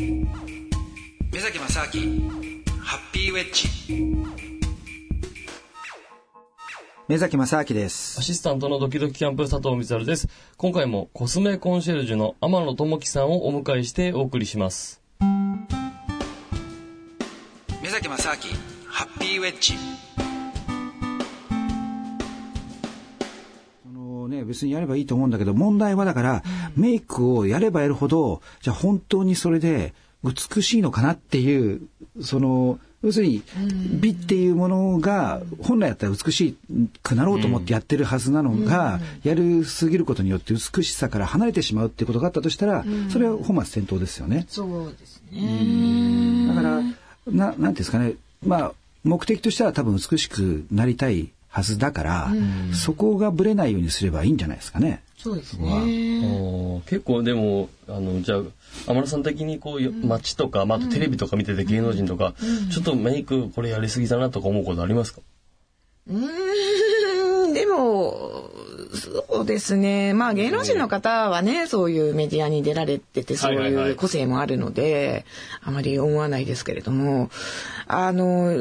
目崎正明ハッピーウェッジ。目崎正明です。アシスタントのドキドキキャンプ佐藤光晴です。今回もコスメコンシェルジュの天野智樹さんをお迎えしてお送りします。目崎正明ハッピーウェッジ別にやればいいと思うんだけど、問題はだから、メイクをやればやるほど、じゃあ本当にそれで美しいのかなっていう、その、要するに美っていうものが本来だったら美しくなろうと思ってやってるはずなのが、やるすぎることによって美しさから離れてしまうっていうことがあったとしたら、それは本末転倒ですよね。そうですね。だからななんていうんですかね。まあ目的としては多分美しくなりたいはずだから、そこがぶれないようにすればいいんじゃないですかね。そうですね。結構でもあのじゃあ天野さん的にこういう街とか、まあ、あとテレビとか見てて芸能人とか、ちょっとメイクこれやりすぎだなとか思うことありますか？うんでもそうですね。まあ芸能人の方はねそういうメディアに出られててそういう個性もあるので、あまり思わないですけれどもあの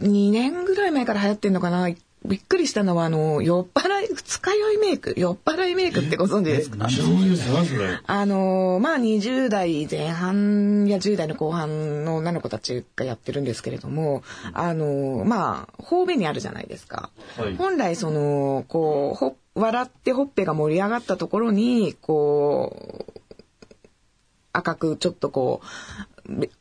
2年ぐらい前から流行ってんのかな。びっくりしたのは、あの、酔っ払い、二日酔いメイク、酔っ払いメイクってご存知ですか？あの、まあ、20代前半や10代の後半の女の子たちがやってるんですけれども、あの、まあ、方便にあるじゃないですか。はい、本来、その、こう、ほ、笑ってほっぺが盛り上がったところに、こう、赤くちょっとこう、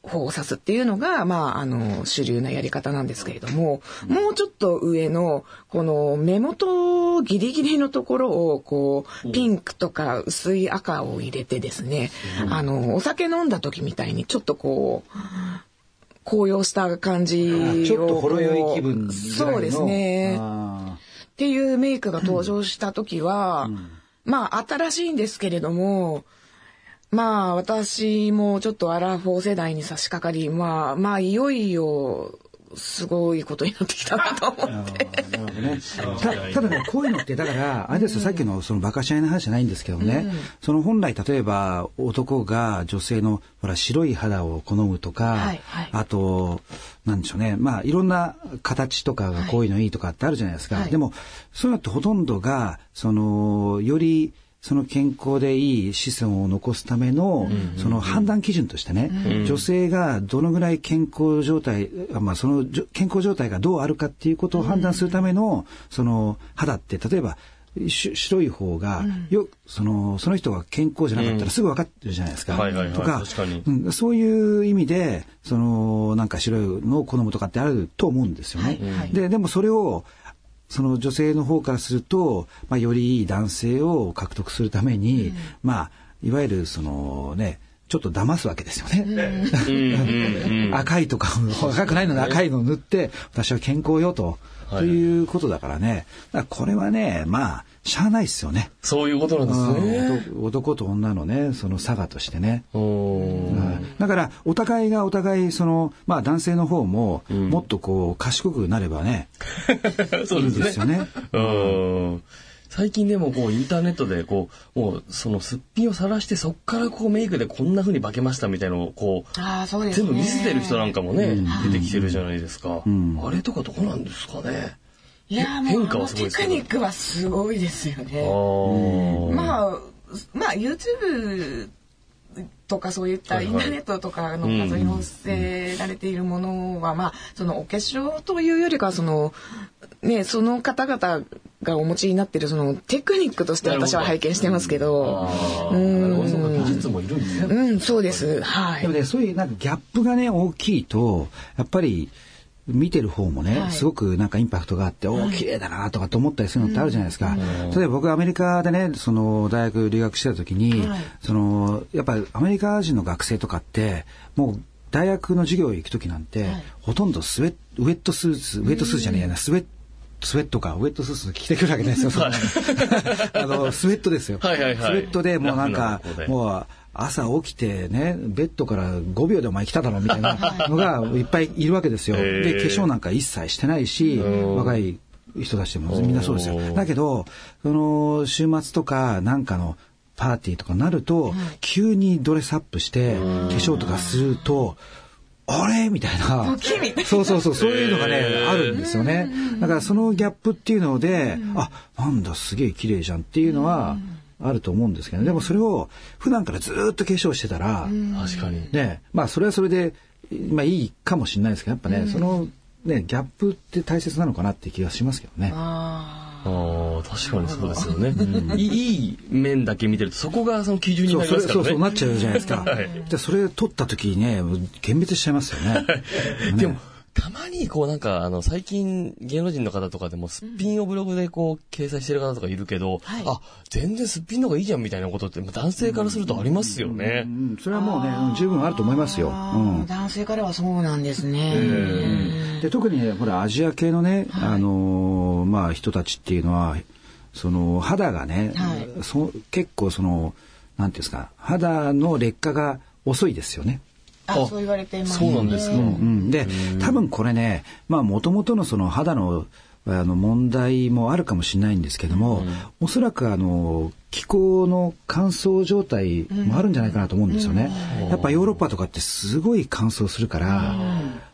方を指すっていうのが、まあ、あの、主流なやり方なんですけれども、もうちょっと上の、この目元ギリギリのところを、こう、ピンクとか薄い赤を入れてですね、あの、お酒飲んだ時みたいにちょっとこう、高揚した感じを。ちょっとほろ酔い気分そうですね。っていうメイクが登場した時は、うん、まあ、新しいんですけれども、まあ私もちょっとアラフォー世代に差し掛かり、まあまあいよいよすごいことになってきたなと思って。ね、ただね、こういうのって、だから、あれですよ、さっきのそのバカし合いの話じゃないんですけどね、うん、その本来、例えば男が女性のほら白い肌を好むとか、はいはい、あと、なんでしょうね、まあいろんな形とかがこういうのいいとかってあるじゃないですか。はい、でも、そういうのってほとんどが、その、より、その健康でいい子孫を残すための、その判断基準としてね、女性がどのぐらい健康状態、まあ、その健康状態がどうあるかっていうことを判断するための、その肌って例えば白い方が、よそのその人が健康じゃなかったらすぐ分かってるじゃないですか。とかうん、そういう意味でそのなんか白いのを好むとかってあると思うんですよね。ででもそれをその女性の方からすると、まあ、よりいい男性を獲得するために、うん、まあいわゆるそのねちょっと騙すわけですよね。赤いとか赤くないのに赤いのを塗って私は健康よと、はい、ということだからね。これはねまあしゃあないですよね。そういうことなんですね。男と女のね、その差がとしてね。だから、お互いがお互い、その、まあ男性の方も、もっとこう、賢くなればね、そうですね。いいですよね。最近でもこうインターネットでこうもうそのすっぴんを晒してそっからこうメイクでこんなふうに化けましたみたいのをこうあそうです、ね、全部見せてる人なんかもね、出てきてるじゃないですか、うん、あれとかどうなんですかねいやもうテクニックはすごいですよね。まあまあ YouTube とかそういったインターネットとかの画像に載せられているものは、まあそのお化粧というよりかそのねその方々がお持ちになってるそのテクニックとして私は拝見してますけど、うん、技術もいるんですね。うん、そうです。はい。でもねそういうなんかギャップがね大きいとやっぱり。見てる方もね、はい、すごくなんかインパクトがあって、おお、綺麗だなとかと思ったりするのってあるじゃないですか。うん、例えば僕アメリカでね、その大学留学してた時に、はい、その、やっぱりアメリカ人の学生とかって、もう大学の授業行く時なんて、はい、ほとんどスウェウェットスーツ、ウェットスーツじゃねえやな、スウェットスウェットか、ウェットスーツ着てくるわけですよ。あの、スウェットですよ。はいはいはい、スウェットでもうなんか、もう、朝起きてね、ベッドから5秒でお前来ただろみたいなのがいっぱいいるわけですよ。で、化粧なんか一切してないし、若い人たちでもみんなそうですよ。だけど、その週末とかなんかのパーティーとかなると、急にドレスアップして化粧とかするとあれ？みたいな。そうそうそう、そういうのがね、あるんですよね。だからそのギャップっていうので、あ、なんだ、すげえ綺麗じゃんっていうのは、あると思うんですけど、でもそれを普段からずっと化粧してたら、確かに。ね、まあそれはそれで、まあいいかもしれないですけど、やっぱね、そのね、ギャップって大切なのかなって気がしますけどね。あ確かにそうですよね、うん、いい面だけ見てるとそこがその基準になりますからね。そうそうなっちゃうじゃないですか、はい、じゃそれ取った時にね幻滅しちゃいますよね。ね。でもたまにこうなんかあの最近芸能人の方とかでもすっぴんをブログでこう掲載してる方とかいるけど、はい、あ全然すっぴんの方がいいじゃんみたいなことって男性からするとありますよね。うんうん、それはもうね十分あると思いますよ。うん、男性からはそうなんですね。で特にねほらアジア系のね、はい、あのまあ人たちっていうのはその肌がね、はい、そ結構そのなんていうんですか肌の劣化が遅いですよね。あそう言われています、ね、そうなんですか。うん、で多分これねまあもともとのその肌のあの問題もあるかもしれないんですけども、うん、おそらくあの気候の乾燥状態もあるんじゃないかなと思うんですよね。うん、やっぱヨーロッパとかってすごい乾燥するから、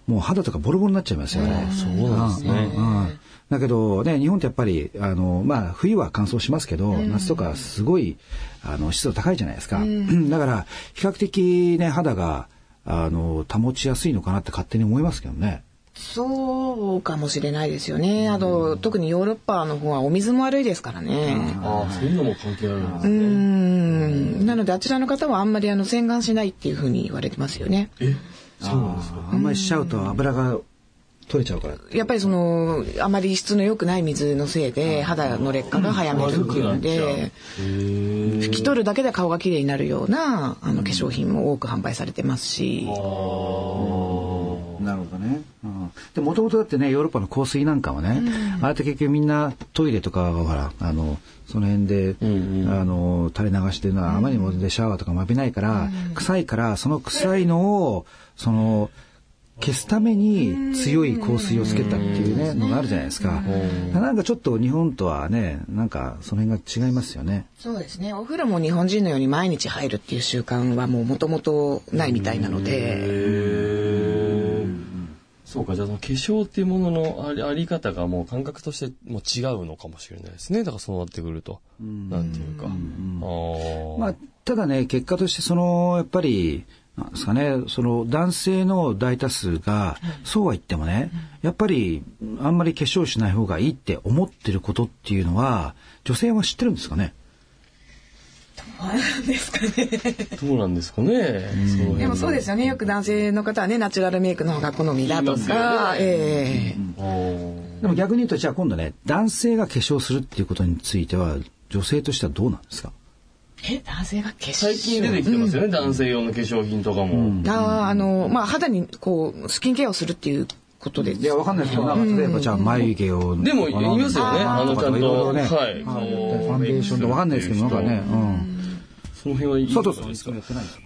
もう肌とかボロボロになっちゃいますよね。そうなんですね。だけどね日本ってやっぱりあのまあ冬は乾燥しますけど、夏とかすごいあの湿度高いじゃないですか。だから比較的ね肌があの保ちやすいのかなって勝手に思いますけどね。そうかもしれないですよね。あと、特にヨーロッパの方はお水も悪いですからね。ああ、そういうのも関係あるんですね。うん。なので、あちらの方はあんまりあの洗顔しないっていうふうに言われてますよね。えそうなんですか？あんまりしちゃうと油が取れちゃうから。やっぱりそのあまり質の良くない水のせいで肌の劣化が早めるっていうので拭き取るだけで顔が綺麗になるようなあの化粧品も多く販売されてますし。なるほどね。うん、でもともとだってねヨーロッパの香水なんかはね、うん、あれって結局みんなトイレとかはほらあのその辺で、うんうん、あの垂れ流してるのはあまりにもでシャワーとかも浴びないから、うん、臭いからその臭いのをその。消すために強い香水をつけたっていうねのがあるじゃないですか。なんかちょっと日本とはね、なんかその辺が違いますよね。そうですね。お風呂も日本人のように毎日入るっていう習慣はもう元々ないみたいなので。そうか、じゃあその化粧っていうもののありあり方がもう感覚としても違うのかもしれないですね。だからそうなってくると。なんていうか。まあ、ただね、結果としてその、やっぱり、なんですかね、その男性の大多数が、そうは言ってもね、やっぱりあんまり化粧しない方がいいって思ってることっていうのは、女性は知ってるんですかね。どうなんですかね。どうなんですかね。でもそうですよね。よく男性の方はね、ナチュラルメイクの方が好みだとか、ええ。でも逆に言うと、じゃあ今度ね、男性が化粧するっていうことについては、女性としてはどうなんですか？え男性が化粧最近出てきてますよね、うん、男性用の化粧品とかも、うん、ああのまあ肌にこうスキンケアをするっていうことで。いやわかんないですけど、例えばじゃあ眉毛をでもいますよねあのちゃんと、ね、はい、ファンデーションとわかんないですけどなんかね、うんその辺はいい佐藤さんですか？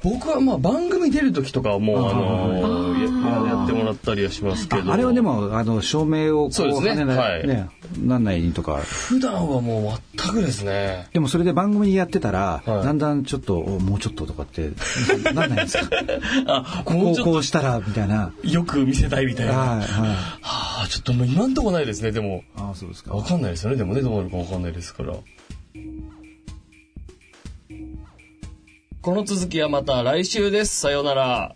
僕はまあ番組出る時とかはもうあのやってもらったりはしますけど。あれはでもあの照明をそうですね。はい。ねなんないとか。普段はもう全くですね。でもそれで番組やってたら、だんだんちょっともうちょっととかってなんないですか？あこうこうしたらみたいな。よく見せたいみたいな。はいはい。はあちょっともう今んとこないですねでも。あそうですか。わかんないですよねでもねどうなるかわかんないですからこの続きはまた来週です。さようなら。